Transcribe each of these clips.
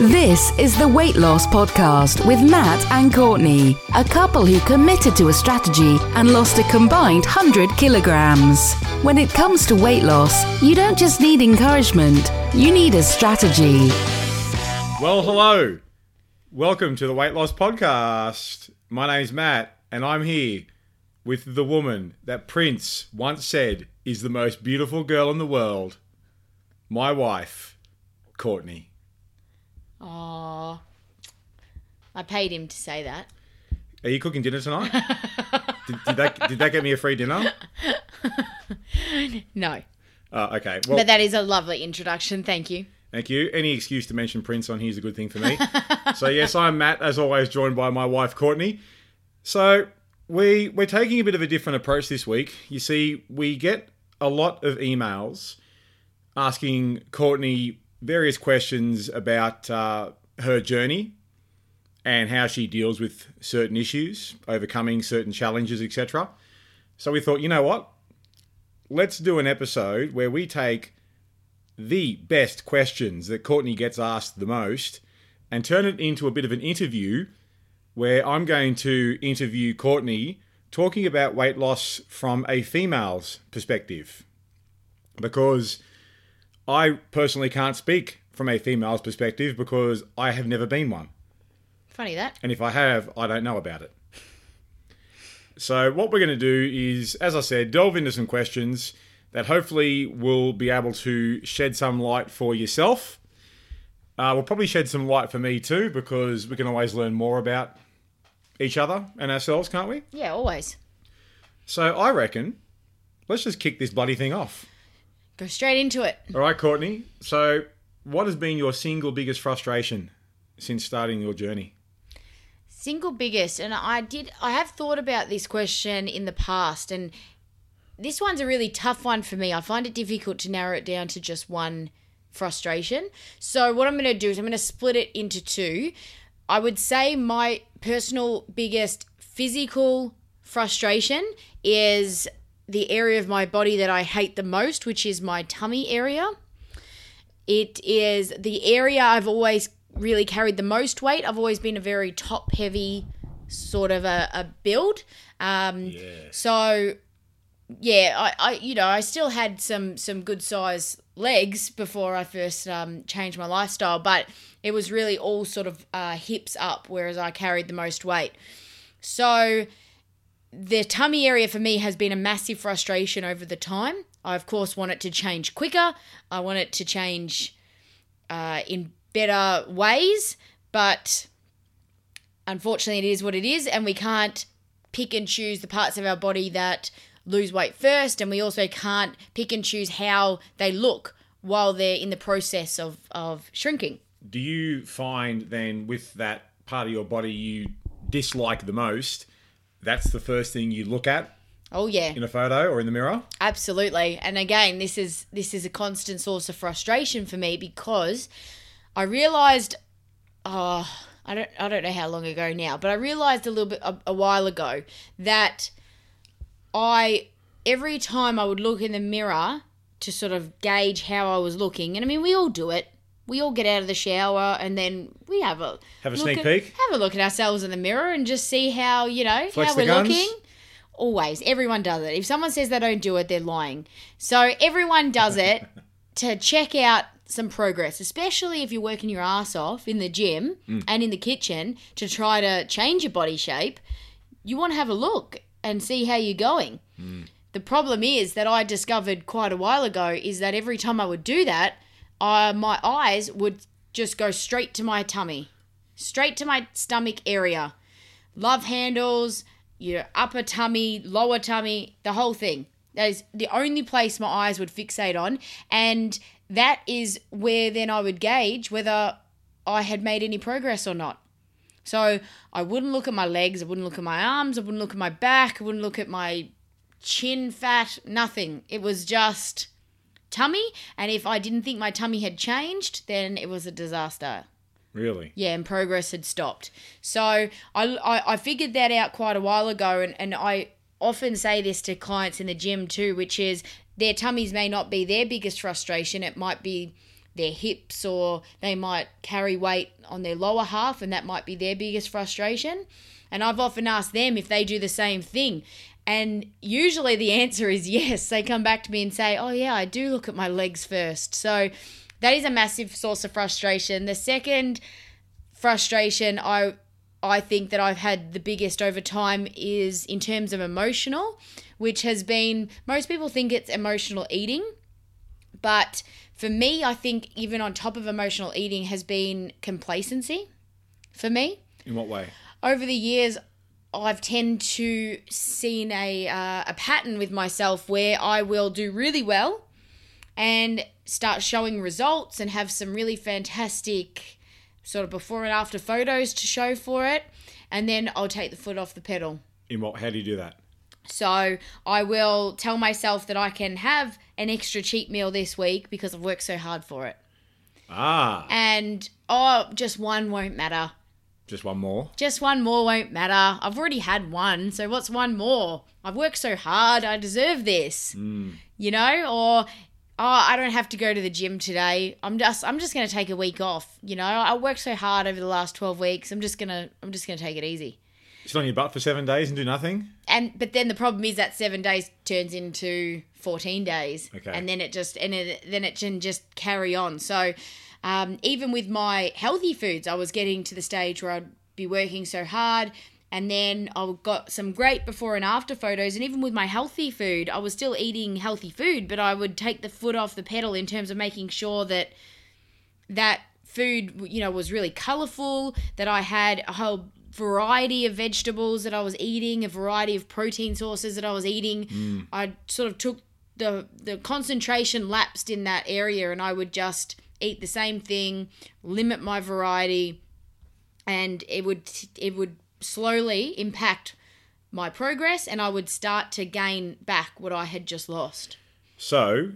This is the Weight Loss Podcast with Matt and Courtney, a couple who committed to a strategy and lost a combined 100 kilograms. When it comes to weight loss, you don't just need encouragement, you need a strategy. Well, hello. Welcome to the Weight Loss Podcast. My name's Matt, and I'm here with the woman that Prince once said is the most beautiful girl in the world. My wife, Courtney. Aw. I paid him to say that. Are you cooking dinner tonight? did, did that did that get me a free dinner? No. Uh, okay. Well, But that is a lovely introduction. Thank you. Thank you. Any excuse to mention Prince on here is a good thing for me. so yes, I'm Matt, as always, joined by my wife Courtney. So we we're taking a bit of a different approach this week. You see, we get a lot of emails asking Courtney various questions about uh, her journey and how she deals with certain issues, overcoming certain challenges, etc. So we thought, you know what? Let's do an episode where we take the best questions that Courtney gets asked the most and turn it into a bit of an interview where I'm going to interview Courtney talking about weight loss from a female's perspective. Because I personally can't speak from a female's perspective because I have never been one. Funny that. And if I have, I don't know about it. So, what we're going to do is, as I said, delve into some questions that hopefully will be able to shed some light for yourself. Uh, we'll probably shed some light for me too, because we can always learn more about each other and ourselves, can't we? Yeah, always. So, I reckon let's just kick this bloody thing off. Go straight into it. All right, Courtney. So, what has been your single biggest frustration since starting your journey? Single biggest, and I did. I have thought about this question in the past, and this one's a really tough one for me. I find it difficult to narrow it down to just one frustration. So what I'm going to do is I'm going to split it into two. I would say my personal biggest physical frustration is the area of my body that I hate the most, which is my tummy area. It is the area I've always really carried the most weight. I've always been a very top heavy sort of a, a build. Um, So, yeah, I, I, you know, I still had some some good size legs before I first um, changed my lifestyle, but it was really all sort of uh, hips up, whereas I carried the most weight. So, the tummy area for me has been a massive frustration over the time. I, of course, want it to change quicker. I want it to change uh, in better ways, but unfortunately, it is what it is, and we can't pick and choose the parts of our body that lose weight first, and we also can't pick and choose how they look while they're in the process of, of shrinking. do you find then with that part of your body you dislike the most that's the first thing you look at Oh, yeah. in a photo or in the mirror Absolutely. And again, this is this is a constant source of frustration for me because I realized oh, I don't I don't know how long ago now, but I realized a little bit a, a while ago that I every time I would look in the mirror to sort of gauge how I was looking, and I mean we all do it. We all get out of the shower and then we have a Have a sneak at- peek? Have a look at ourselves in the mirror and just see how you know Flex how we're guns? looking. Always. Everyone does it. If someone says they don't do it, they're lying. So everyone does it to check out some progress, especially if you're working your ass off in the gym hmm. and in the kitchen to try to change your body shape. You want to have a look and see how you're going. Hmm. The problem is that I discovered quite a while ago is that every time I would do that, uh, my eyes would just go straight to my tummy, straight to my stomach area love handles, your upper tummy, lower tummy, the whole thing. That is the only place my eyes would fixate on. And that is where then I would gauge whether I had made any progress or not. So I wouldn't look at my legs, I wouldn't look at my arms, I wouldn't look at my back, I wouldn't look at my chin fat, nothing. It was just tummy. And if I didn't think my tummy had changed, then it was a disaster. Really? Yeah, and progress had stopped. So I, I, I figured that out quite a while ago, and, and I often say this to clients in the gym too, which is their tummies may not be their biggest frustration. It might be their hips, or they might carry weight on their lower half, and that might be their biggest frustration. And I've often asked them if they do the same thing. And usually the answer is yes. They come back to me and say, Oh, yeah, I do look at my legs first. So that is a massive source of frustration. The second frustration I I think that I've had the biggest over time is in terms of emotional, which has been most people think it's emotional eating, but for me, I think even on top of emotional eating has been complacency for me. In what way? Over the years, I've tend to seen a uh, a pattern with myself where I will do really well and start showing results and have some really fantastic sort of before and after photos to show for it and then I'll take the foot off the pedal. In what? How do you do that? So I will tell myself that I can have an extra cheap meal this week because I've worked so hard for it. Ah, And oh, just one won't matter. Just one more. Just one more won't matter. I've already had one, so what's one more? I've worked so hard, I deserve this. Hmm. You know, or oh, I don't have to go to the gym today. I'm just I'm just going to take a week off, you know? I worked so hard over the last 12 weeks. I'm just going to I'm just going to take it easy. Sit on your butt for seven days and do nothing. And but then the problem is that 7 days turns into 14 days. Okay. And then it just and it, then it can just carry on. So um, even with my healthy foods, I was getting to the stage where I'd be working so hard. And then I got some great before and after photos. And even with my healthy food, I was still eating healthy food, but I would take the foot off the pedal in terms of making sure that that food, you know, was really colorful, that I had a whole variety of vegetables that I was eating, a variety of protein sources that I was eating. I sort of took the the concentration lapsed in that area and I would just eat the same thing, limit my variety and it would it would slowly impact my progress and I would start to gain back what I had just lost. So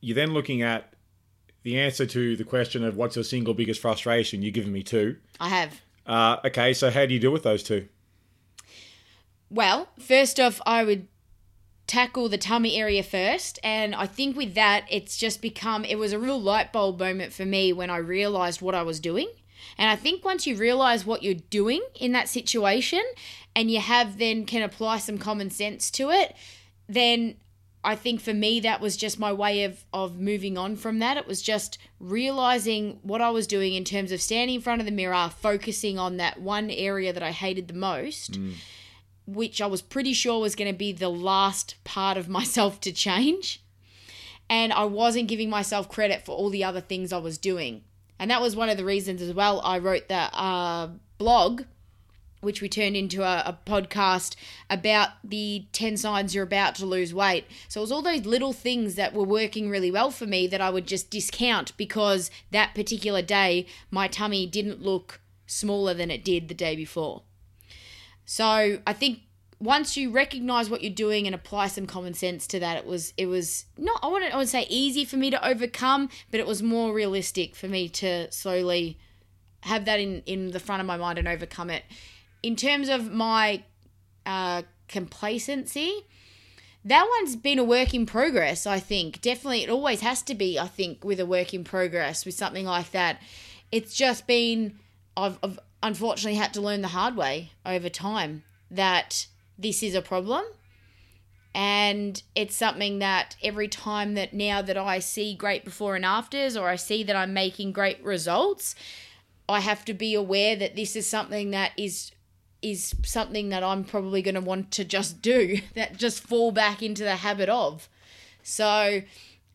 you're then looking at the answer to the question of what's your single biggest frustration. You're giving me two. I have Uh, okay, so how do you deal with those two? Well, first off, I would tackle the tummy area first. And I think with that, it's just become, it was a real light bulb moment for me when I realized what I was doing. And I think once you realize what you're doing in that situation and you have then can apply some common sense to it, then I think for me that was just my way of of moving on from that. It was just realizing what I was doing in terms of standing in front of the mirror, focusing on that one area that I hated the most mm. Which I was pretty sure was going to be the last part of myself to change. And I wasn't giving myself credit for all the other things I was doing. And that was one of the reasons as well I wrote that uh, blog, which we turned into a, a podcast about the 10 signs you're about to lose weight. So it was all those little things that were working really well for me that I would just discount because that particular day my tummy didn't look smaller than it did the day before. So I think once you recognize what you're doing and apply some common sense to that, it was it was not I wouldn't I would say easy for me to overcome, but it was more realistic for me to slowly have that in in the front of my mind and overcome it. In terms of my uh, complacency, that one's been a work in progress. I think definitely it always has to be. I think with a work in progress with something like that, it's just been I've, I've unfortunately had to learn the hard way over time that this is a problem. And it's something that every time that now that I see great before and afters or I see that I'm making great results I have to be aware that this is something that is is something that I'm probably going to want to just do that just fall back into the habit of. So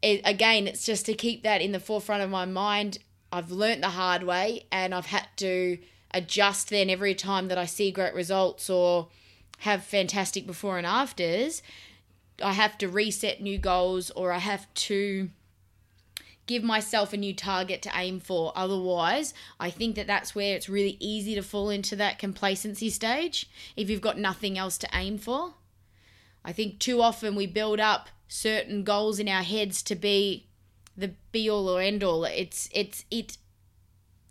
it, again it's just to keep that in the forefront of my mind. I've learnt the hard way and I've had to adjust then every time that I see great results or have fantastic before and afters. I have to reset new goals or I have to give myself a new target to aim for. Otherwise, I think that that's where it's really easy to fall into that complacency stage if you've got nothing else to aim for. I think too often we build up certain goals in our heads to be the be all or end all. It's it's it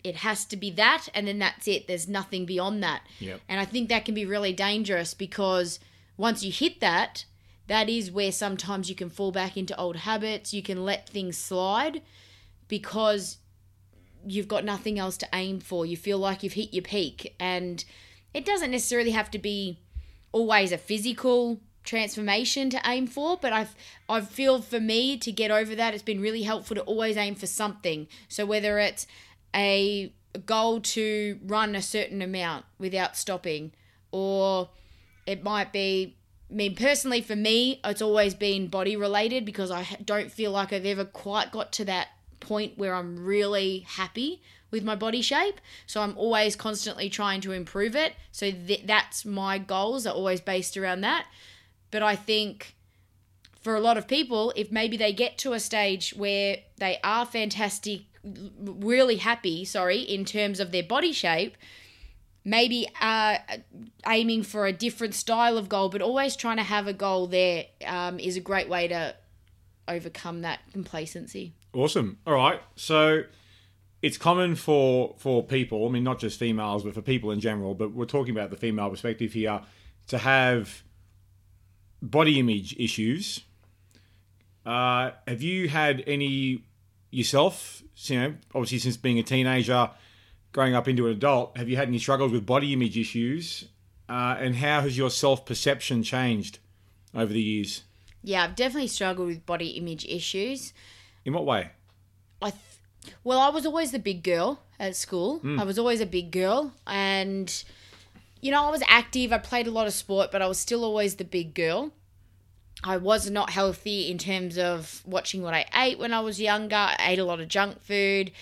it has to be that and then that's it. There's nothing beyond that. Yep. And I think that can be really dangerous because once you hit that, that is where sometimes you can fall back into old habits. You can let things slide because you've got nothing else to aim for. You feel like you've hit your peak. And it doesn't necessarily have to be always a physical transformation to aim for, but I I feel for me to get over that, it's been really helpful to always aim for something. So whether it's a goal to run a certain amount without stopping, or it might be I mean, personally, for me, it's always been body related because I don't feel like I've ever quite got to that point where I'm really happy with my body shape. So I'm always constantly trying to improve it. So th- that's my goals are always based around that. But I think for a lot of people, if maybe they get to a stage where they are fantastic, really happy, sorry, in terms of their body shape, maybe uh, aiming for a different style of goal, but always trying to have a goal there um, is a great way to overcome that complacency. Awesome. All right. So it's common for for people, I mean not just females, but for people in general, but we're talking about the female perspective here, to have body image issues. Uh, have you had any yourself, you know, obviously since being a teenager, growing up into an adult, have you had any struggles with body image issues? Uh, and how has your self perception changed over the years? Yeah, I've definitely struggled with body image issues. In what way? I th- well, I was always the big girl at school. I was always a big girl, and you know, I was active. I played a lot of sport, but I was still always the big girl. I was not healthy in terms of watching what I ate when I was younger. I ate a lot of junk food.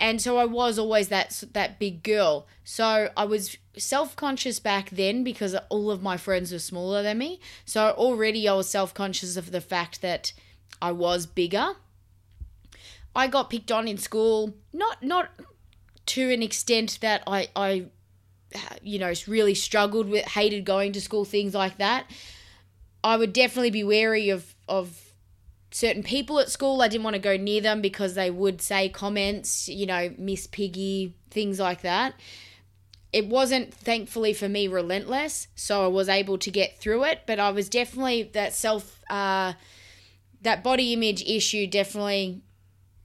And so I was always that that big girl. So I was self-conscious back then because all of my friends were smaller than me. So already I was self-conscious of the fact that I was bigger. I got picked on in school, not not to an extent that I I you know really struggled with hated going to school things like that. I would definitely be wary of of certain people at school. I didn't want to go near them because they would say comments, you know, Miss Piggy, things like that. It wasn't thankfully for me relentless, so I was able to get through it, but I was definitely that self uh that body image issue definitely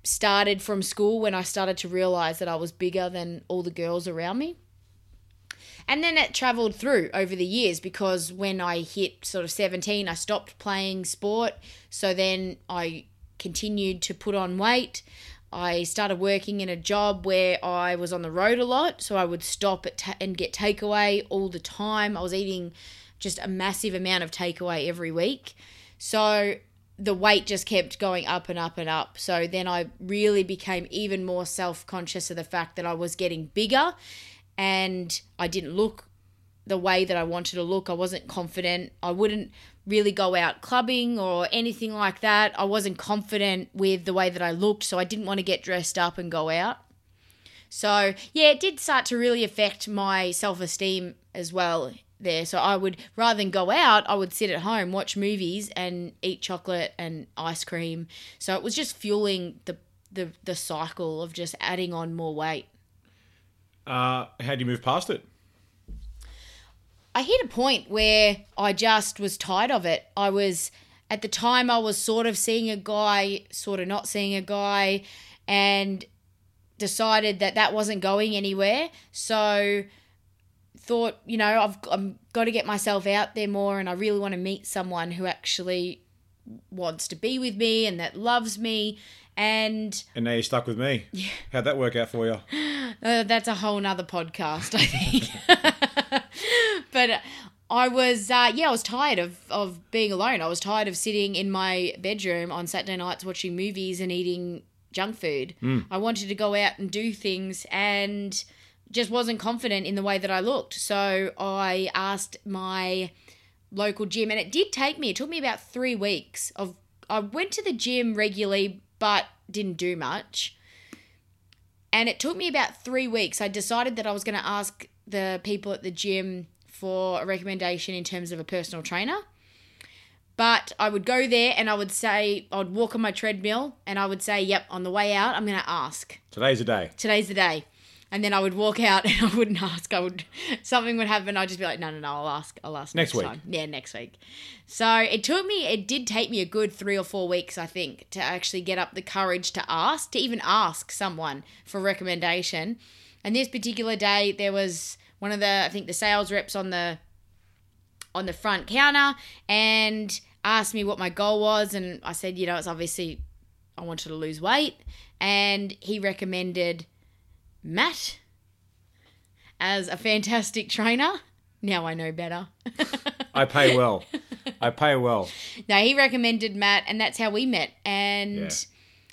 started from school when I started to realize that I was bigger than all the girls around me. And then it traveled through over the years because when I hit sort of 17, I stopped playing sport. So then I continued to put on weight. I started working in a job where I was on the road a lot. So I would stop ta- and get takeaway all the time. I was eating just a massive amount of takeaway every week. So the weight just kept going up and up and up. So then I really became even more self conscious of the fact that I was getting bigger and I didn't look the way that I wanted to look. I wasn't confident. I wouldn't really go out clubbing or anything like that. I wasn't confident with the way that I looked, so I didn't want to get dressed up and go out. So, yeah, it did start to really affect my self esteem as well there. So, I would, rather than go out, I would sit at home, watch movies, and eat chocolate and ice cream. So, it was just fueling the, the, the cycle of just adding on more weight. Uh, how do you move past it? I hit a point where I just was tired of it. I was at the time I was sort of seeing a guy, sort of not seeing a guy, and decided that that wasn't going anywhere. So thought, you know, I've I'm got to get myself out there more, and I really want to meet someone who actually wants to be with me and that loves me. And And now you're stuck with me. Yeah. How'd that work out for you? uh, that's a whole nother podcast, I think. but I was, uh, yeah, I was tired of, of being alone. I was tired of sitting in my bedroom on Saturday nights watching movies and eating junk food. I wanted to go out and do things and just wasn't confident in the way that I looked. So I asked my local gym, and it did take me, it took me about three weeks of, I went to the gym regularly, but didn't do much. And it took me about three weeks. I decided that I was going to ask the people at the gym for a recommendation in terms of a personal trainer. But I would go there and I would say, I'd walk on my treadmill and I would say, yep, on the way out, I'm going to ask. Today's the day. Today's the day. And then I would walk out and I wouldn't ask. I would, something would happen. I'd just be like, no, no, no, I'll ask. I'll ask Next next, week. time. Yeah, next week. So it took me, it did take me a good three or four weeks, I think, to actually get up the courage to ask, to even ask someone for recommendation. And this particular day, there was one of the, I think the sales reps on the, on the front counter and asked me what my goal was. And I said, you know, it's obviously I wanted to lose weight. And he recommended Matt as a fantastic trainer. Now I know better. I pay well. I pay well. no, he recommended Matt, and that's how we met. And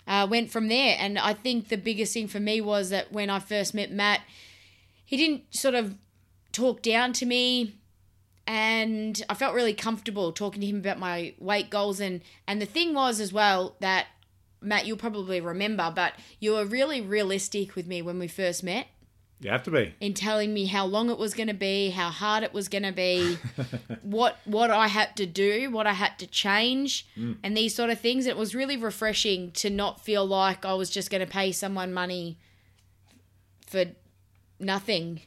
uh, went from there. And I think the biggest thing for me was that when I first met Matt, he didn't sort of talk down to me. And I felt really comfortable talking to him about my weight goals. And, and the thing was as well that, Matt, you'll probably remember, but you were really realistic with me when we first met You have to be. in telling me how long it was going to be, how hard it was going to be, what what I had to do, what I had to change, mm. and these sort of things. It was really refreshing to not feel like I was just going to pay someone money for nothing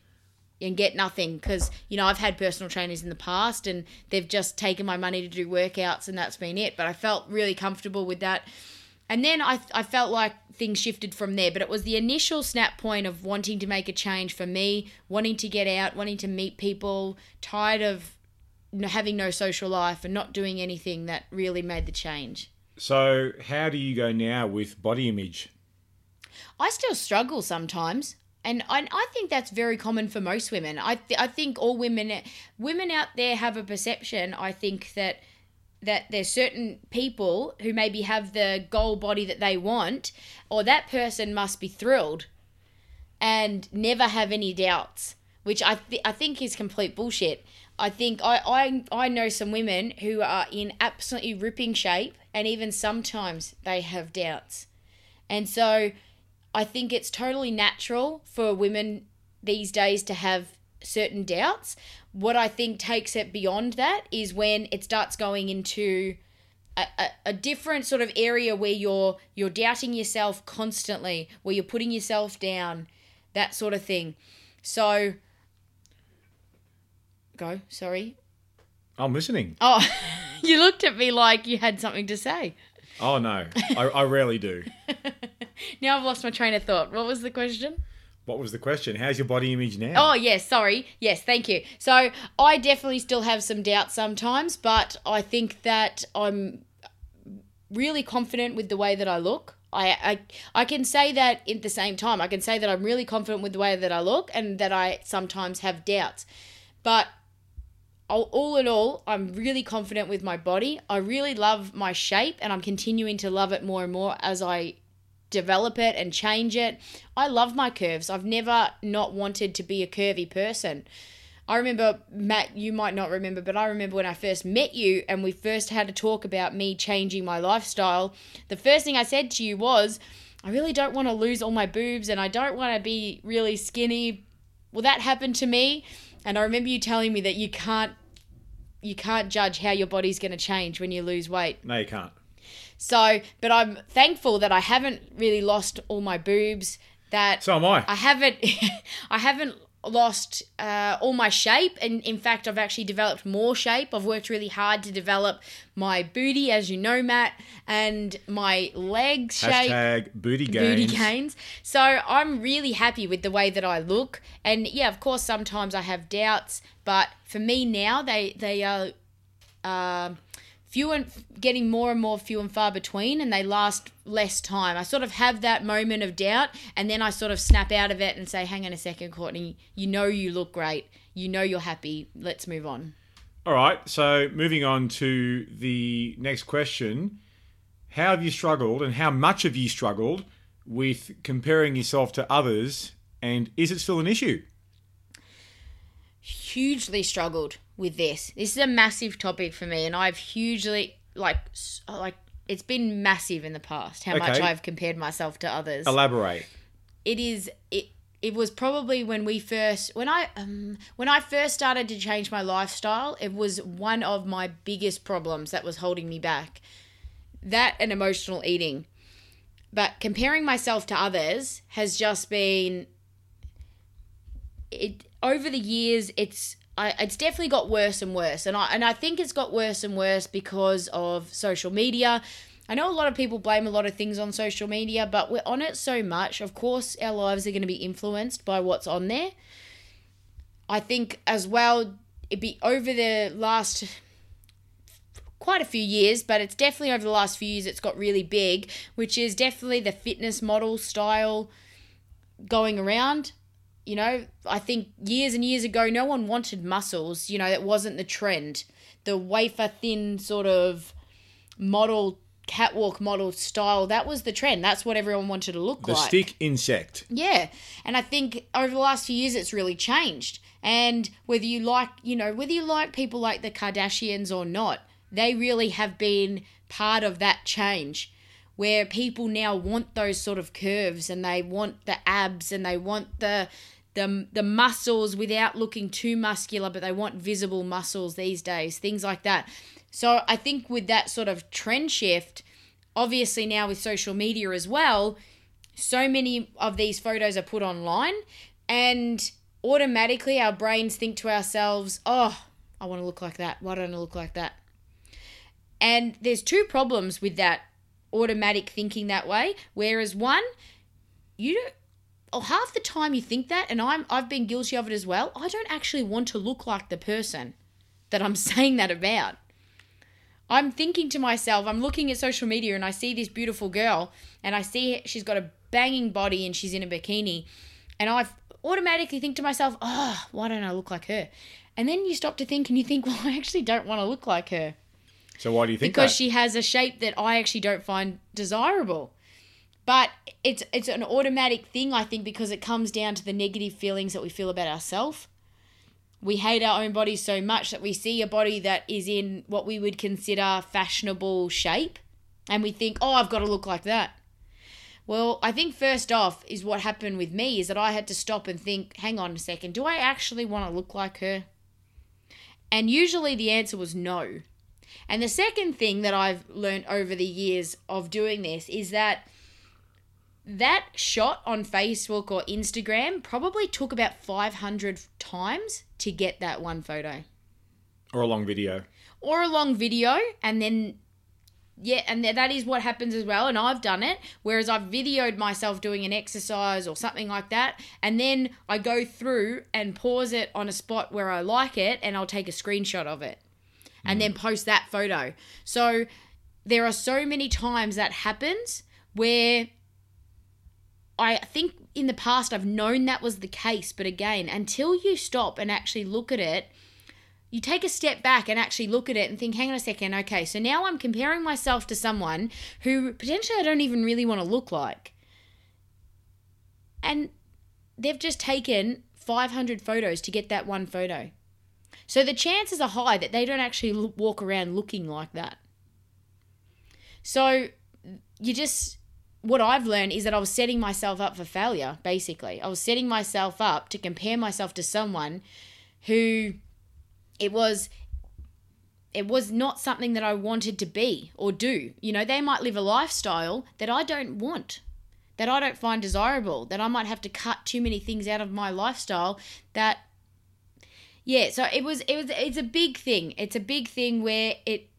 and get nothing because you know I've had personal trainers in the past and they've just taken my money to do workouts and that's been it. But I felt really comfortable with that. And then I, I felt like things shifted from there, but it was the initial snap point of wanting to make a change for me, wanting to get out, wanting to meet people, tired of having no social life and not doing anything that really made the change. So, how do you go now with body image? I still struggle sometimes. And I, I think that's very common for most women. I, th- I think all women women out there have a perception. I think that that there's certain people who maybe have the goal body that they want, or that person must be thrilled and never have any doubts, which I th- I think is complete bullshit. I think I, I I know some women who are in absolutely ripping shape, and even sometimes they have doubts, and so I think it's totally natural for women these days to have certain doubts. What I think takes it beyond that is when it starts going into a, a, a different sort of area where you're you're doubting yourself constantly, where you're putting yourself down, that sort of thing. So go, sorry. I'm listening. Oh, you looked at me like you had something to say. Oh, no. I, I rarely do. Now I've lost my train of thought. What was the question? What was the question? How's your body image now? Oh, yes, sorry. Yes, thank you. So I definitely still have some doubts sometimes, but I think that I'm really confident with the way that I look. I, I I can say that at the same time. I can say that I'm really confident with the way that I look and that I sometimes have doubts. But all, all in all, I'm really confident with my body. I really love my shape and I'm continuing to love it more and more as I develop it and change it. I love my curves. I've never not wanted to be a curvy person. I remember, Matt, you might not remember, but I remember when I first met you and we first had to talk about me changing my lifestyle. The first thing I said to you was, I really don't want to lose all my boobs and I don't want to be really skinny. Well, that happened to me. And I remember you telling me that you can't you can't judge how your body's going to change when you lose weight. No, you can't. So, but I'm thankful that I haven't really lost all my boobs. That So am I. I haven't, I haven't lost uh, all my shape, and in fact, I've actually developed more shape. I've worked really hard to develop my booty, as you know, Matt, and my leg shape Hashtag booty gains. booty gains. So I'm really happy with the way that I look. And yeah, of course, sometimes I have doubts, but for me now, they they are uh, few and getting more and more few and far between, and they last less time. I sort of have that moment of doubt, and then I sort of snap out of it and say, "Hang on a second, Courtney. You know you look great. You know you're happy. Let's move on." All right. So moving on to the next question. How have you struggled and how much have you struggled with comparing yourself to others? And is it still an issue? hugely struggled with this. This is a massive topic for me, and I've hugely like like it's been massive in the past. How much I've compared myself to others. Elaborate. It is it it was probably when we first when I um, when I first started to change my lifestyle, it was one of my biggest problems that was holding me back. That and emotional eating. But comparing myself to others has just been it over the years it's I, it's definitely got worse and worse and I and I think it's got worse and worse because of social media. I know a lot of people blame a lot of things on social media, but we're on it so much. Of course, our lives are going to be influenced by what's on there. I think as well, it'd be over the last quite a few years, but it's definitely over the last few years it's got really big, which is definitely the fitness model style going around. You know, I think years and years ago, no one wanted muscles. You know, that wasn't the trend. The wafer thin sort of model catwalk model style that was the trend that's what everyone wanted to look The like The stick insect. yeah and i think over the last few years it's really changed and whether you like you know whether you like people like the kardashians or not they really have been part of that change where people now want those sort of curves and they want the abs and they want the the, the muscles without looking too muscular but they want visible muscles these days things like that. So i think with that sort of trend shift obviously now with social media as well so many of these photos are put online and automatically our brains think to ourselves oh i want to look like that. Why don't i look like that? And there's two problems with that automatic thinking that way. Whereas one you don't oh, half the time you think that and i'm i've been guilty of it as well i don't actually want to look like the person that i'm saying that about I'm thinking to myself, I'm looking at social media and I see this beautiful girl and I see she's got a banging body and she's in a bikini. And I automatically think to myself, oh, why don't I look like her? And then you stop to think and you think, well, I actually don't want to look like her So why do you think because that? she has a shape that I actually don't find desirable. But it's it's an automatic thing, I think, because it comes down to the negative feelings that we feel about ourselves we hate our own bodies so much that we see a body that is in what we would consider fashionable shape and we think, oh, I've got to look like that. Well, I think first off is what happened with me is that I had to stop and think, hang on a second, do I actually want to look like her? And usually the answer was no. And the second thing that I've learned over the years of doing this is that that shot on Facebook or Instagram probably took about 500 times to get that one photo. Or a long video. or a long video and then yeah and that is what happens as well and I've done it whereas I've videoed myself doing an exercise or something like that and then I go through and pause it on a spot where I like it and I'll take a screenshot of it and mm. then post that photo. So there are so many times that happens where I think in the past I've known that was the case, but again, until you stop and actually look at it, you take a step back and actually look at it and think, hang on a second, okay, so now I'm comparing myself to someone who potentially I don't even really want to look like. And they've just taken 500 photos to get that one photo. So the chances are high that they don't actually walk around looking like that. So you just what I've learned is that I was setting myself up for failure, basically. I was setting myself up to compare myself to someone who it was it was not something that I wanted to be or do. You know, they might live a lifestyle that I don't want, that I don't find desirable, that I might have to cut too many things out of my lifestyle that yeah, so it was it was it's a big thing. It's a big thing where it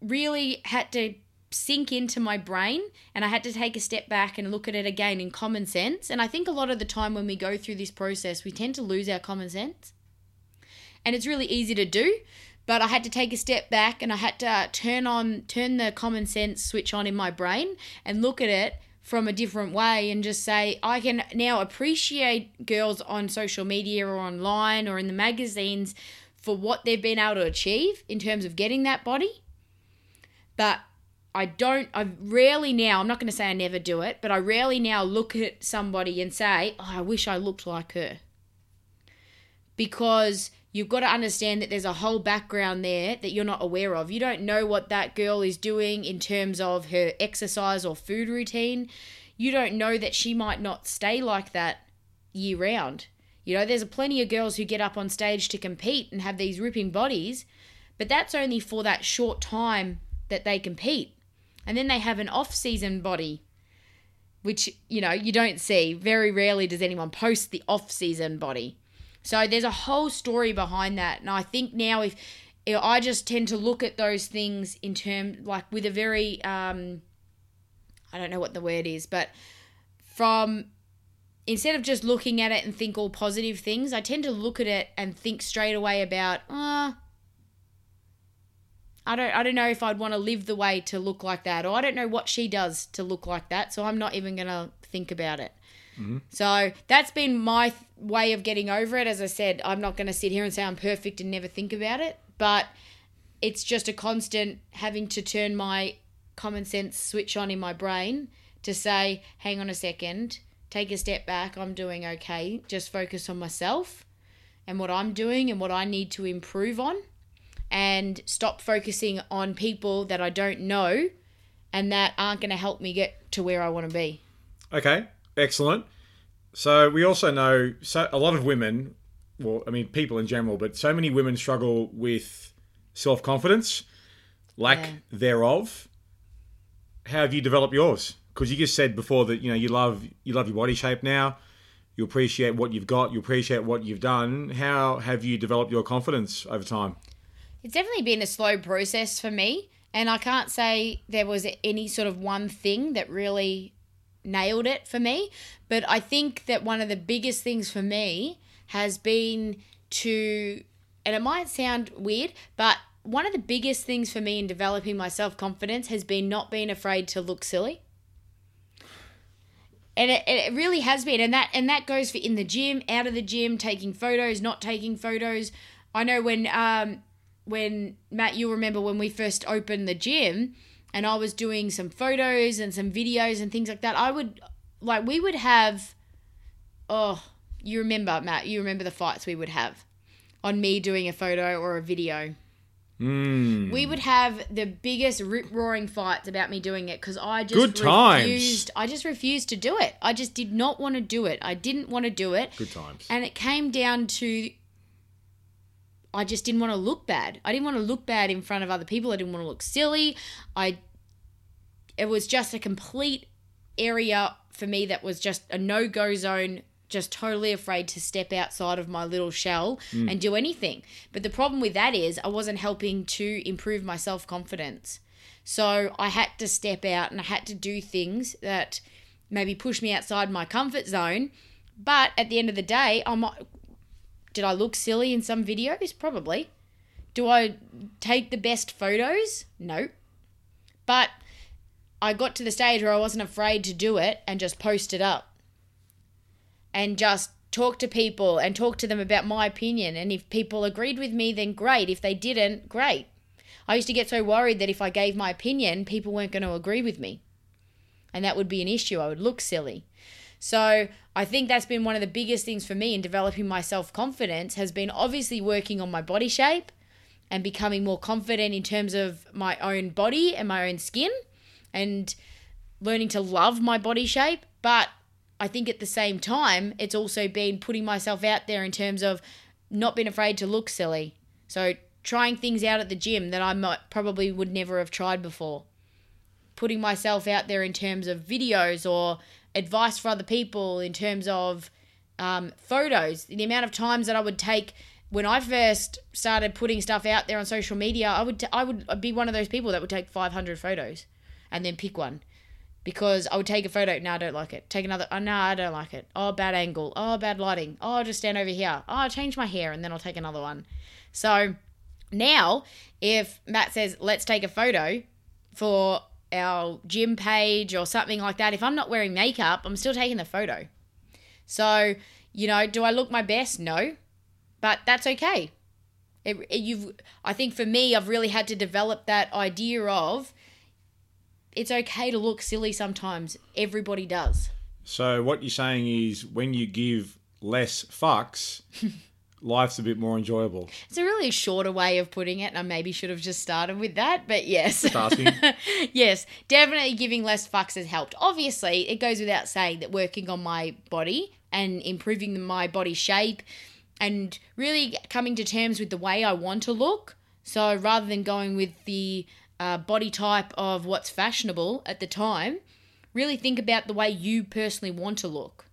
really had to sink into my brain and I had to take a step back and look at it again in common sense. And I think a lot of the time when we go through this process, we tend to lose our common sense. And it's really easy to do, but I had to take a step back and I had to turn on turn the common sense switch on in my brain and look at it from a different way and just say I can now appreciate girls on social media or online or in the magazines for what they've been able to achieve in terms of getting that body. But I don't, I rarely now, I'm not going to say I never do it, but I rarely now look at somebody and say, oh, I wish I looked like her. Because you've got to understand that there's a whole background there that you're not aware of. You don't know what that girl is doing in terms of her exercise or food routine. You don't know that she might not stay like that, year round. You know, there's plenty of girls who get up on stage to compete and have these ripping bodies, but that's only for that short time that they compete. And then they have an off season body, which, you know, you don't see. Very rarely does anyone post the off season body. So there's a whole story behind that. And I think now if, if I just tend to look at those things in terms like with a very um I don't know what the word is, but from instead of just looking at it and think all positive things, I tend to look at it and think straight away about, ah, uh, I don't I don't know if I'd want to live the way to look like that, or I don't know what she does to look like that, so I'm not even gonna think about it. Mm-hmm. So that's been my th- way of getting over it. As I said, I'm not going to sit here and say I'm perfect and never think about it, but it's just a constant having to turn my common sense switch on in my brain to say, hang on a second, take a step back, I'm doing okay, just focus on myself and what I'm doing and what I need to improve on and stop focusing on people that I don't know and that aren't going to help me get to where I want to be. Okay, excellent. So we also know so a lot of women, well, I mean people in general, but so many women struggle with self confidence, lack yeah. thereof. How have you developed yours? Because you just said before that you know you love you love your body shape now. You appreciate what you've got. You appreciate what you've done. How have you developed your confidence over time? It's definitely been a slow process for me. And I can't say there was any sort of one thing that really nailed it for me. But I think that one of the biggest things for me has been to, and it might sound weird, but one of the biggest things for me in developing my self confidence has been not being afraid to look silly. And it, it really has been, and that and that goes for in the gym, out of the gym, taking photos, not taking photos. I know when um, when Matt, you'll remember when we first opened the gym and I was doing some photos and some videos and things like that, I would like we would have oh, you remember, Matt, you remember the fights we would have on me doing a photo or a video. Mm. We would have the biggest rip roaring fights about me doing it because I just Good refused. times. I just refused to do it. I just did not want to do it. I didn't want to do it. Good times. And it came down to I just didn't want to look bad. I didn't want to look bad in front of other people. I didn't want to look silly. I it was just a complete area for me that was just a no-go zone just totally afraid to step outside of my little shell mm. and do anything. But the problem with that is I wasn't helping to improve my self-confidence. So I had to step out and I had to do things that maybe push me outside my comfort zone. But at the end of the day, I might did I look silly in some videos? Probably. Do I take the best photos? No. But I got to the stage where I wasn't afraid to do it and just post it up. And just talk to people and talk to them about my opinion. And if people agreed with me, then great. If they didn't, great. I used to get so worried that if I gave my opinion, people weren't going to agree with me. And that would be an issue. I would look silly. So I think that's been one of the biggest things for me in developing my self confidence has been obviously working on my body shape and becoming more confident in terms of my own body and my own skin and learning to love my body shape. But I think at the same time, it's also been putting myself out there in terms of not being afraid to look silly. So trying things out at the gym that I might probably would never have tried before. Putting myself out there in terms of videos or advice for other people in terms of um, photos. The amount of times that I would take when I first started putting stuff out there on social media, I would t- I would be one of those people that would take 500 photos and then pick one. Because I would take a photo, no, I don't like it. Take another, oh, no, I don't like it. Oh, bad angle. Oh, bad lighting. Oh, I'll just stand over here. Oh, I'll change my hair and then I'll take another one. So now, if Matt says, let's take a photo for our gym page or something like that, if I'm not wearing makeup, I'm still taking the photo. So, you know, do I look my best? No. But that's okay. It, it, you've I think for me I've really had to develop that idea of it's okay to look silly sometimes. Everybody does. So what you're saying is when you give less fucks, life's a bit more enjoyable. It's a really shorter way of putting it, and I maybe should have just started with that, but yes. Yes, definitely giving less fucks has helped. Obviously, it goes without saying that working on my body and improving my body shape and really coming to terms with the way I want to look. So rather than going with the uh, body type of what's fashionable at the time, really think about the way you personally want to look.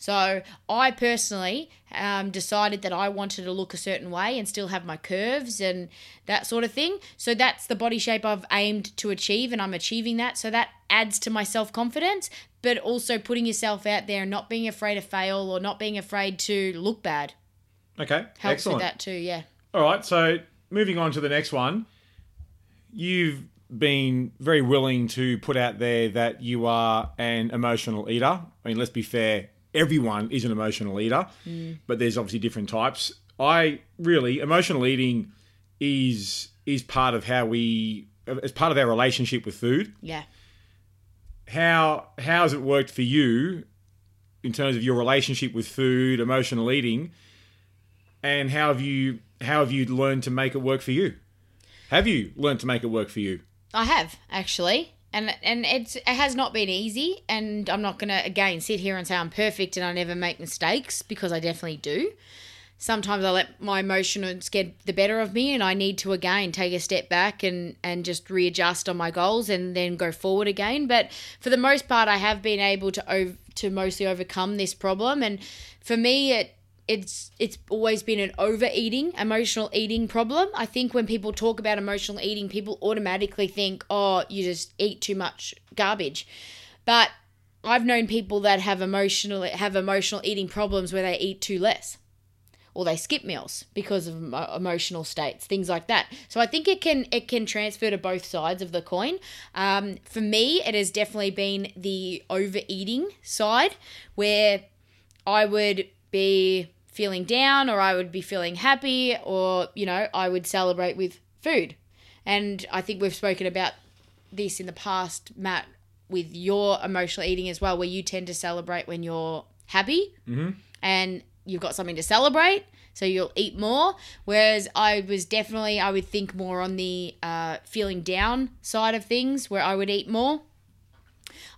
So I personally um, decided that I wanted to look a certain way and still have my curves and that sort of thing. So that's the body shape I've aimed to achieve, and I'm achieving that. So that adds to my self confidence, but also putting yourself out there and not being afraid to fail or not being afraid to look bad Okay, helps excellent. with that too. Yeah. All right, so moving on to the next one. You've been very willing to put out there that you are an emotional eater. I mean, let's be fair, everyone is an emotional eater, mm. but there's obviously different types. I really emotional eating is is part of how we as part of our relationship with food. Yeah. How how has it worked for you in terms of your relationship with food, emotional eating, and how have you how have you learned to make it work for you? Have you learned to make it work for you? I have actually, and and it's it has not been easy. And I'm not gonna again sit here and say I'm perfect and I never make mistakes because I definitely do. Sometimes I let my emotions get the better of me, and I need to again take a step back and and just readjust on my goals and then go forward again. But for the most part, I have been able to ov- to mostly overcome this problem. And for me, it it's it's always been an overeating, emotional eating problem. I think when people talk about emotional eating, people automatically think, "Oh, you just eat too much garbage." But I've known people that have emotional have emotional eating problems where they eat too less or they skip meals because of emotional states, things like that. So I think it can it can transfer to both sides of the coin. Um, for me, it has definitely been the overeating side where I would be feeling down or I would be feeling happy or you know I would celebrate with food. And I think we've spoken about this in the past, Matt, with your emotional eating as well, where you tend to celebrate when you're happy and you've got something to celebrate, so you'll eat more. Whereas I was definitely, I would think more on the uh, feeling down side of things, where I would eat more.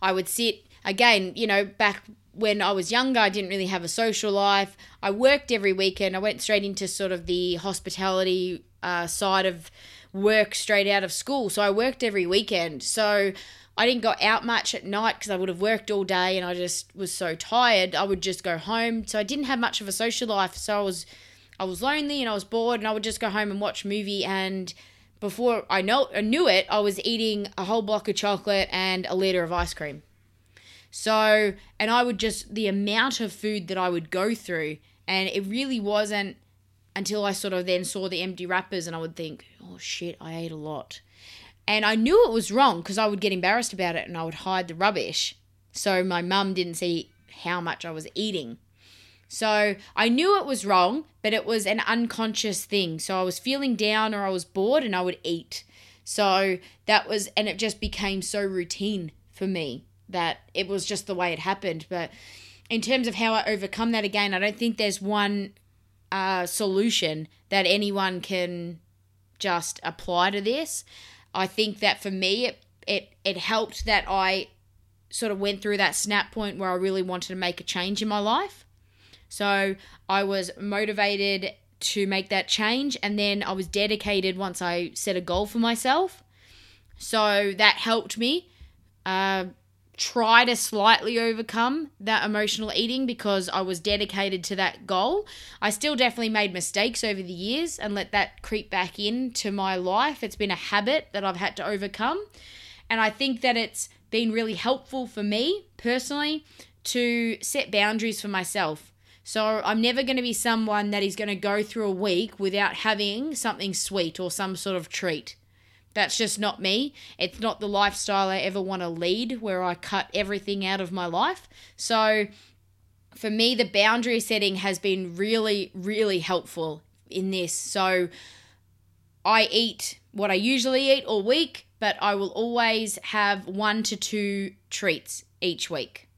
I would sit again, you know, back when I was younger, I didn't really have a social life. I worked every weekend. I went straight into sort of the hospitality uh, side of work straight out of school. So I worked every weekend. So I didn't go out much at night because I would have worked all day and I just was so tired. I would just go home. So I didn't have much of a social life. So I was I was lonely and I was bored and I would just go home and watch a movie and before I know I knew it, I was eating a whole block of chocolate and a liter of ice cream. So, and I would just, the amount of food that I would go through, and it really wasn't until I sort of then saw the empty wrappers and I would think, oh shit, I ate a lot. And I knew it was wrong because I would get embarrassed about it and I would hide the rubbish. So my mum didn't see how much I was eating. So I knew it was wrong, but it was an unconscious thing. So I was feeling down or I was bored and I would eat. So that was, and it just became so routine for me that it was just the way it happened. But in terms of how I overcome that again, I don't think there's one uh, solution that anyone can just apply to this. I think that for me, it, it, it helped that I sort of went through that snap point where I really wanted to make a change in my life. So I was motivated to make that change, and then I was dedicated once I set a goal for myself. So that helped me uh, try to slightly overcome that emotional eating because I was dedicated to that goal. I still definitely made mistakes over the years and let that creep back into my life. It's been a habit that I've had to overcome. And I think that it's been really helpful for me personally to set boundaries for myself. So I'm never going to be someone that is going to go through a week without having something sweet or some sort of treat. That's just not me. It's not the lifestyle I ever want to lead where I cut everything out of my life. So for me, the boundary setting has been really, really helpful in this. So I eat what I usually eat all week, but I will always have one to two treats each week.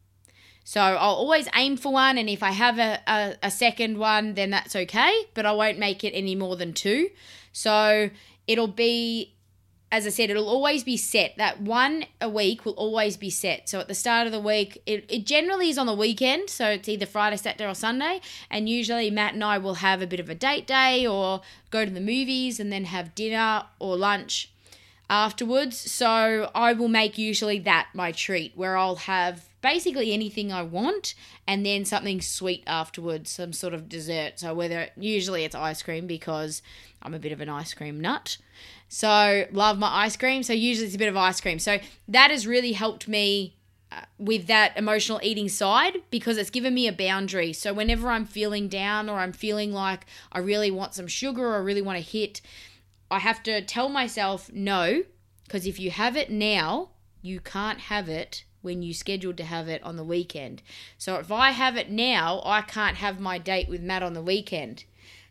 So I'll always aim for one, and if I have a, a, a, second one, then that's okay, but I won't make it any more than two. So it'll be as I said, it'll always be set. That one a week will always be set. So at the start of the week, it, it generally is on the weekend. So it's either Friday, Saturday, or Sunday. And usually Matt and I will have a bit of a date day or go to the movies and then have dinner or lunch afterwards. So I will make usually that my treat where I'll have basically anything I want and then something sweet afterwards, some sort of dessert. So whether usually it's ice cream because I'm a bit of an ice cream nut. So love my ice cream. So usually it's a bit of ice cream. So that has really helped me uh, with that emotional eating side because it's given me a boundary. So whenever I'm feeling down or I'm feeling like I really want some sugar or I really want to hit, I have to tell myself no because if you have it now, you can't have it when you scheduled to have it on the weekend. So if I have it now, I can't have my date with Matt on the weekend.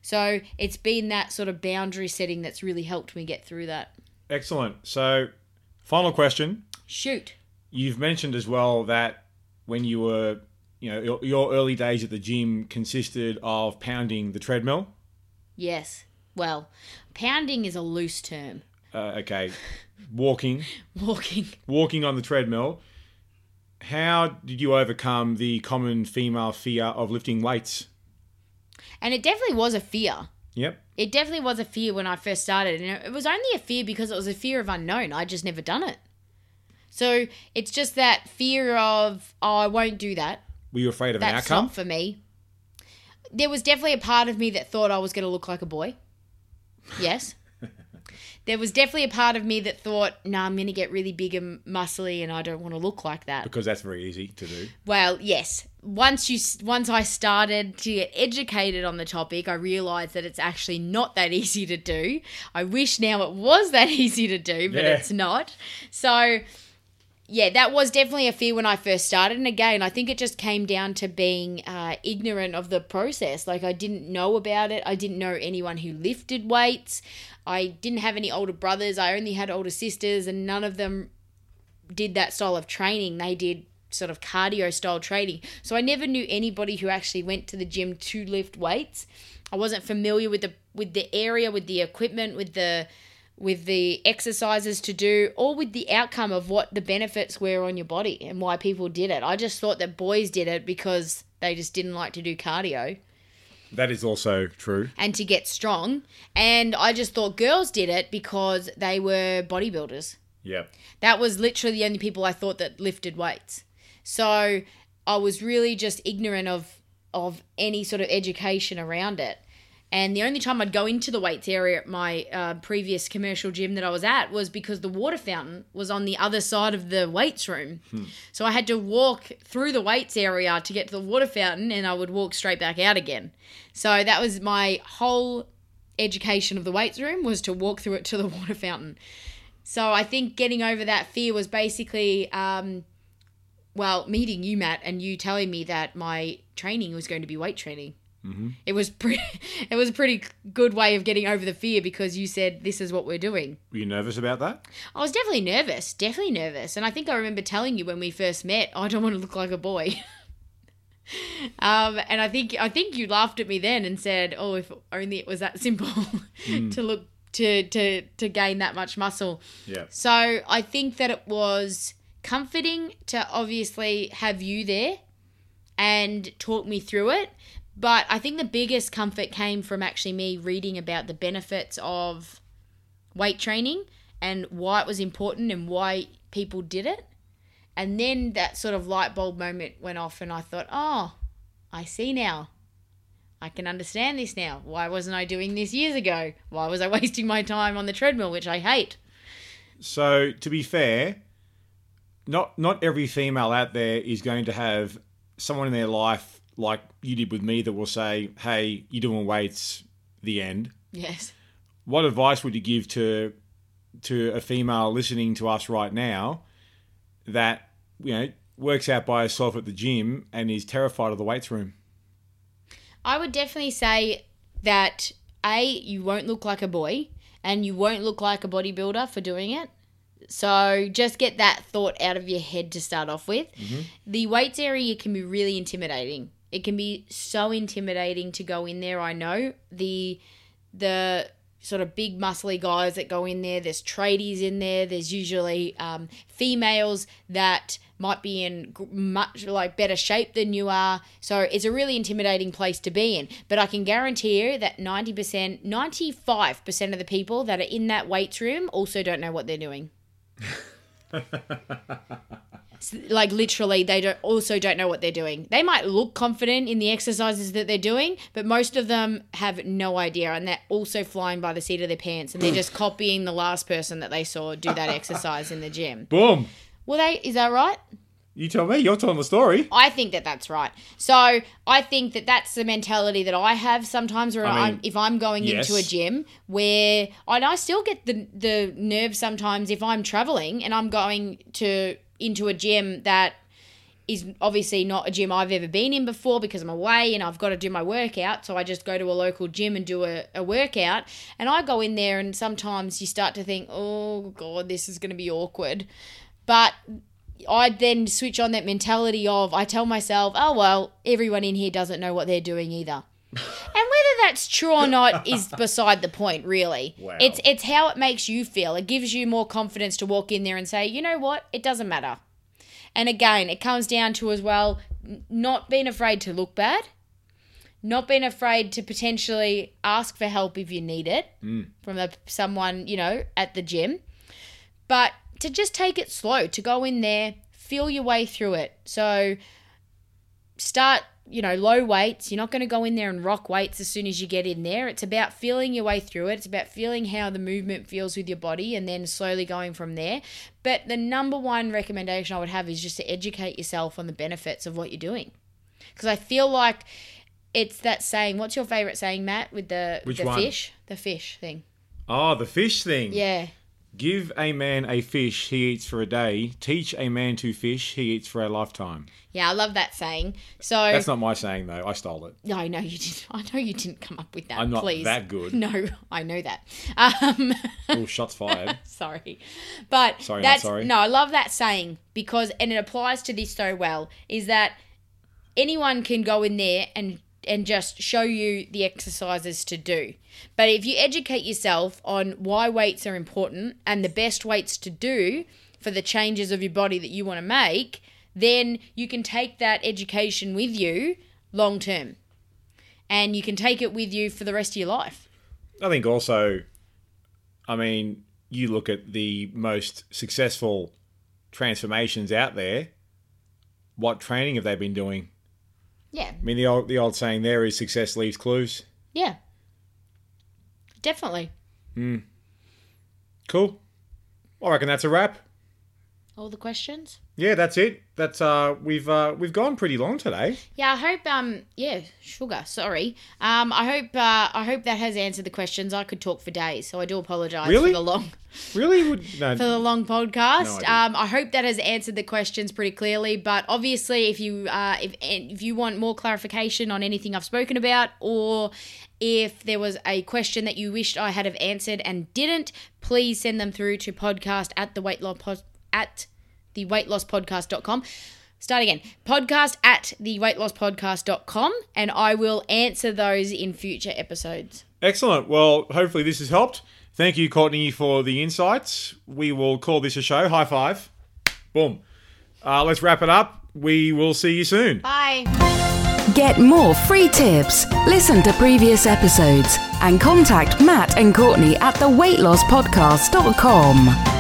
So it's been that sort of boundary setting that's really helped me get through that. Excellent. So, final question. Shoot. You've mentioned as well that when you were, you know, your, your early days at the gym consisted of pounding the treadmill. Yes. Well, pounding is a loose term. Uh, okay, walking, Walking. walking on the treadmill. How did you overcome the common female fear of lifting weights? And it definitely was a fear. Yep. It definitely was a fear when I first started. And it was only a fear because it was a fear of unknown. I'd just never done it. So it's just that fear of, oh, I won't do that. Were you afraid of an That's outcome? not for me. There was definitely a part of me that thought I was going to look like a boy. Yes. There was definitely a part of me that thought, no, nah, I'm going to get really big and muscly and I don't want to look like that. because that's very easy to do. Well, yes. Once you once I started to get educated on the topic, I realized that it's actually not that easy to do. I wish now it was that easy to do, but Yeah. it's not. So, yeah, that was definitely a fear when I first started. And again, I think it just came down to being uh, ignorant of the process. Like, I didn't know about it. I didn't know anyone who lifted weights. I didn't have any older brothers. I only had older sisters, and none of them did that style of training. They did sort of cardio style training. So I never knew anybody who actually went to the gym to lift weights. I wasn't familiar with the with the area, with the equipment, with the with the exercises to do or with the outcome of what the benefits were on your body and why people did it. I just thought that boys did it because they just didn't like to do cardio That is also true. and to get strong. And I just thought girls did it because they were bodybuilders. Yeah. That was literally the only people I thought that lifted weights. So I was really just ignorant of of any sort of education around it. And the only time I'd go into the weights area at my uh, previous commercial gym that I was at was because the water fountain was on the other side of the weights room. So I had to walk through the weights area to get to the water fountain and I would walk straight back out again. So that was my whole education of the weights room was to walk through it to the water fountain. So I think getting over that fear was basically, um, well, meeting you, Matt, and you telling me that my training was going to be weight training. Mm-hmm. It was pretty. It was a pretty good way of getting over the fear because you said this is what we're doing. Were you nervous about that? I was definitely nervous, definitely nervous, and I think I remember telling you when we first met, I don't want to look like a boy. um, and I think I think you laughed at me then and said, "Oh, if only it was that simple to look to to to gain that much muscle." Yeah. So I think that it was comforting to obviously have you there and talk me through it. But I think the biggest comfort came from actually me reading about the benefits of weight training and why it was important and why people did it. And then that sort of light bulb moment went off, and I thought, oh, I see now. I can understand this now. Why wasn't I doing this years ago? Why was I wasting my time on the treadmill, which I hate? So to be fair, not not every female out there is going to have someone in their life like you did with me that will say, "Hey, you're doing weights." The end. Yes. What advice would you give to to a female listening to us right now that you know works out by herself at the gym and is terrified of the weights room? I would definitely say that A, you won't look like a boy and you won't look like a bodybuilder for doing it. So just get that thought out of your head to start off with. Mm-hmm. The weights area can be really intimidating. It can be so intimidating to go in there, I know. The the sort of big muscly guys that go in there. There's tradies in there. There's usually um, females that might be in much like better shape than you are. So it's a really intimidating place to be in. But I can guarantee you that 90%, 95% of the people that are in that weights room also don't know what they're doing. Like literally they don't also don't know what they're doing. They might look confident in the exercises that they're doing but most of them have no idea and they're also flying by the seat of their pants and they're just copying the last person that they saw do that exercise in the gym. Boom. well they is that right You tell me. You're telling the story. I think that that's right. So I think that that's the mentality that I have sometimes. Where I mean, am if I'm going yes. into a gym, where and I still get the the nerves sometimes if I'm traveling and I'm going to into a gym that is obviously not a gym I've ever been in before because I'm away and I've got to do my workout. So I just go to a local gym and do a, a workout. And I go in there and sometimes you start to think, oh God, this is going to be awkward. But I then switch on that mentality of I tell myself, oh well, everyone in here doesn't know what they're doing either. and whether that's true or not is beside the point, really. Wow. It's it's how it makes you feel. It gives you more confidence to walk in there and say, you know what, it doesn't matter. And again, it comes down to as well not being afraid to look bad, not being afraid to potentially ask for help if you need it mm. from a, someone, you know, at the gym, but to just take it slow, to go in there, feel your way through it. So start, you know, low weights. You're not going to go in there and rock weights as soon as you get in there. It's about feeling your way through it. It's about feeling how the movement feels with your body and then slowly going from there. But the number one recommendation I would have is just to educate yourself on the benefits of what you're doing. Because I feel like it's that saying. What's your favorite saying, Matt, with the, Which the one? fish? The fish thing. Oh, the fish thing. Yeah. Give a man a fish he eats for a day. Teach a man to fish he eats for a lifetime. Yeah, I love that saying. So That's not my saying though. I stole it. No, no, you didn't. I know you didn't come up with that. I'm not please. that good. No, I know that. Um, Oh, shots fired. sorry, but Sorry, that's sorry. no. I love that saying because, and it applies to this so well. Is that anyone can go in there and and just show you the exercises to do. But if you educate yourself on why weights are important and the best weights to do for the changes of your body that you want to make, then you can take that education with you long term. And you can take it with you for the rest of your life. I think also, I mean, you look at the most successful transformations out there. What training have they been doing? Yeah. I mean, the old the old saying there is success leaves clues. Yeah. Definitely. Hmm. Cool. I reckon that's a wrap. All the questions? Yeah, that's it. That's uh, we've uh, we've gone pretty long today. Yeah, I hope um yeah, sugar, sorry. Um I hope uh I hope that has answered the questions. I could talk for days, so I do apologize Really? for the long Really? Would no, for the long No, I podcast. um I hope that has answered the questions pretty clearly, but obviously if you uh if if you want more clarification on anything I've spoken about or if there was a question that you wished I had have answered and didn't, please send them through to podcast at the weight loss pod, at the weight loss podcast.com. Start again. Podcast at the weight loss podcast.com and I will answer those in future episodes. Excellent. Well, hopefully this has helped. Thank you, Courtney, for the insights. We will call this a show. High five. Boom. Uh, let's wrap it up. We will see you soon. Bye. Get more free tips, listen to previous episodes, and contact Matt and Courtney at theweightlosspodcast.com.